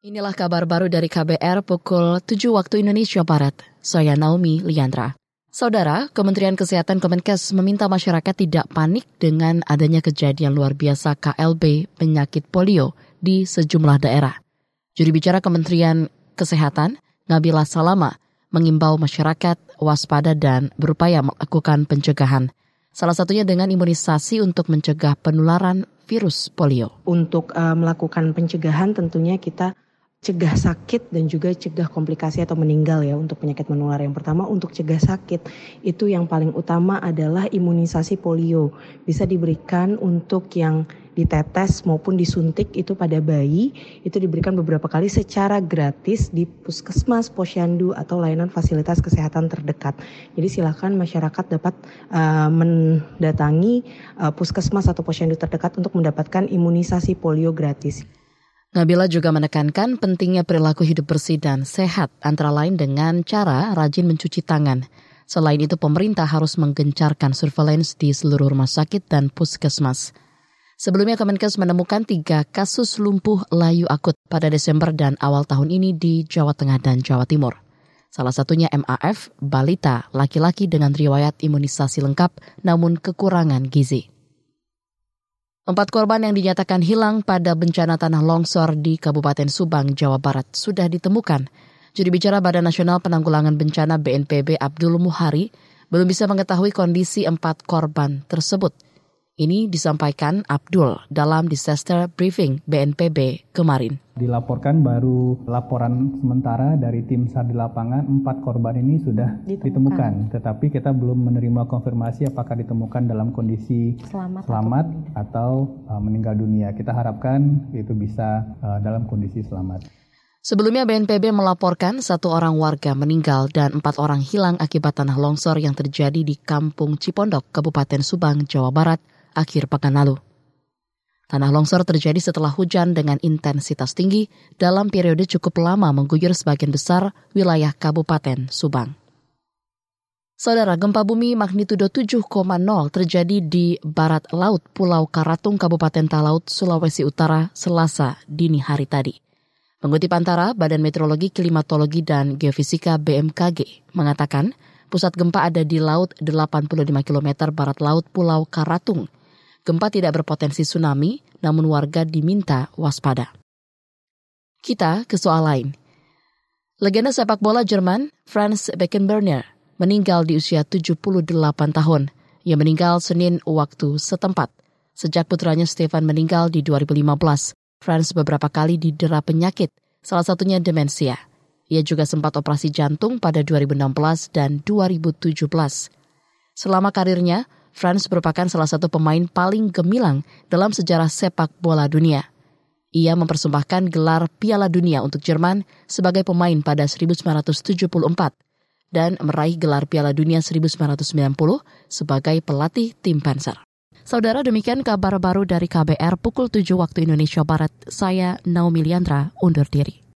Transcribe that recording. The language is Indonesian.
Inilah kabar baru dari KBR pukul 7 waktu Indonesia Barat. Saya Naomi Liandra. Saudara, Kementerian Kesehatan Kemenkes meminta masyarakat tidak panik dengan adanya kejadian luar biasa KLB penyakit polio di sejumlah daerah. Juri bicara Kementerian Kesehatan, Nabila Salama, mengimbau masyarakat waspada dan berupaya melakukan pencegahan. Salah satunya dengan imunisasi untuk mencegah penularan virus polio. Untuk uh, melakukan pencegahan tentunya kita cegah sakit dan juga cegah komplikasi atau meninggal ya untuk penyakit menular. Yang pertama untuk cegah sakit itu yang paling utama adalah imunisasi polio. Bisa diberikan untuk yang ditetes maupun disuntik itu pada bayi itu diberikan beberapa kali secara gratis di puskesmas, posyandu atau layanan fasilitas kesehatan terdekat. Jadi silakan masyarakat dapat uh, mendatangi uh, puskesmas atau posyandu terdekat untuk mendapatkan imunisasi polio gratis. Nabila juga menekankan pentingnya perilaku hidup bersih dan sehat, antara lain dengan cara rajin mencuci tangan. Selain itu, pemerintah harus menggencarkan surveillance di seluruh rumah sakit dan puskesmas. Sebelumnya Kemenkes menemukan tiga kasus lumpuh layu akut pada Desember dan awal tahun ini di Jawa Tengah dan Jawa Timur. Salah satunya MAF, balita, laki-laki dengan riwayat imunisasi lengkap namun kekurangan gizi. Empat korban yang dinyatakan hilang pada bencana tanah longsor di Kabupaten Subang, Jawa Barat sudah ditemukan. Juri bicara Badan Nasional Penanggulangan Bencana BNPB Abdul Muhari belum bisa mengetahui kondisi empat korban tersebut. Ini disampaikan Abdul dalam disaster briefing BNPB kemarin. Dilaporkan baru laporan sementara dari tim SAR di lapangan, empat korban ini sudah ditemukan. ditemukan. Tetapi kita belum menerima konfirmasi apakah ditemukan dalam kondisi selamat, selamat atau, atau uh, meninggal dunia. Kita harapkan itu bisa uh, dalam kondisi selamat. Sebelumnya BNPB melaporkan satu orang warga meninggal dan empat orang hilang akibat tanah longsor yang terjadi di Kampung Cipondok, Kabupaten Subang, Jawa Barat, akhir pekan lalu. Tanah longsor terjadi setelah hujan dengan intensitas tinggi dalam periode cukup lama mengguyur sebagian besar wilayah Kabupaten Subang. Saudara, gempa bumi magnitudo 7,0 terjadi di barat laut Pulau Karatung, Kabupaten Talaut, Sulawesi Utara, Selasa dini hari tadi. Mengutip antara Badan Meteorologi, Klimatologi, dan Geofisika BMKG mengatakan pusat gempa ada di laut 85 km barat laut Pulau Karatung, Gempa tidak berpotensi tsunami, namun warga diminta waspada. Kita ke soal lain. Legenda sepak bola Jerman, Franz Beckenbauer, meninggal di usia 78 tahun. Ia meninggal Senin waktu setempat. Sejak putranya Stefan meninggal di 2015, Franz beberapa kali didera penyakit, salah satunya demensia. Ia juga sempat operasi jantung pada 2016 dan 2017. Selama karirnya, Franz merupakan salah satu pemain paling gemilang dalam sejarah sepak bola dunia. Ia mempersembahkan gelar Piala Dunia untuk Jerman sebagai pemain pada 1974 dan meraih gelar Piala Dunia 1990 sebagai pelatih tim Panzer. Saudara demikian kabar baru dari KBR pukul 7 waktu Indonesia Barat. Saya Naomi Liandra undur diri.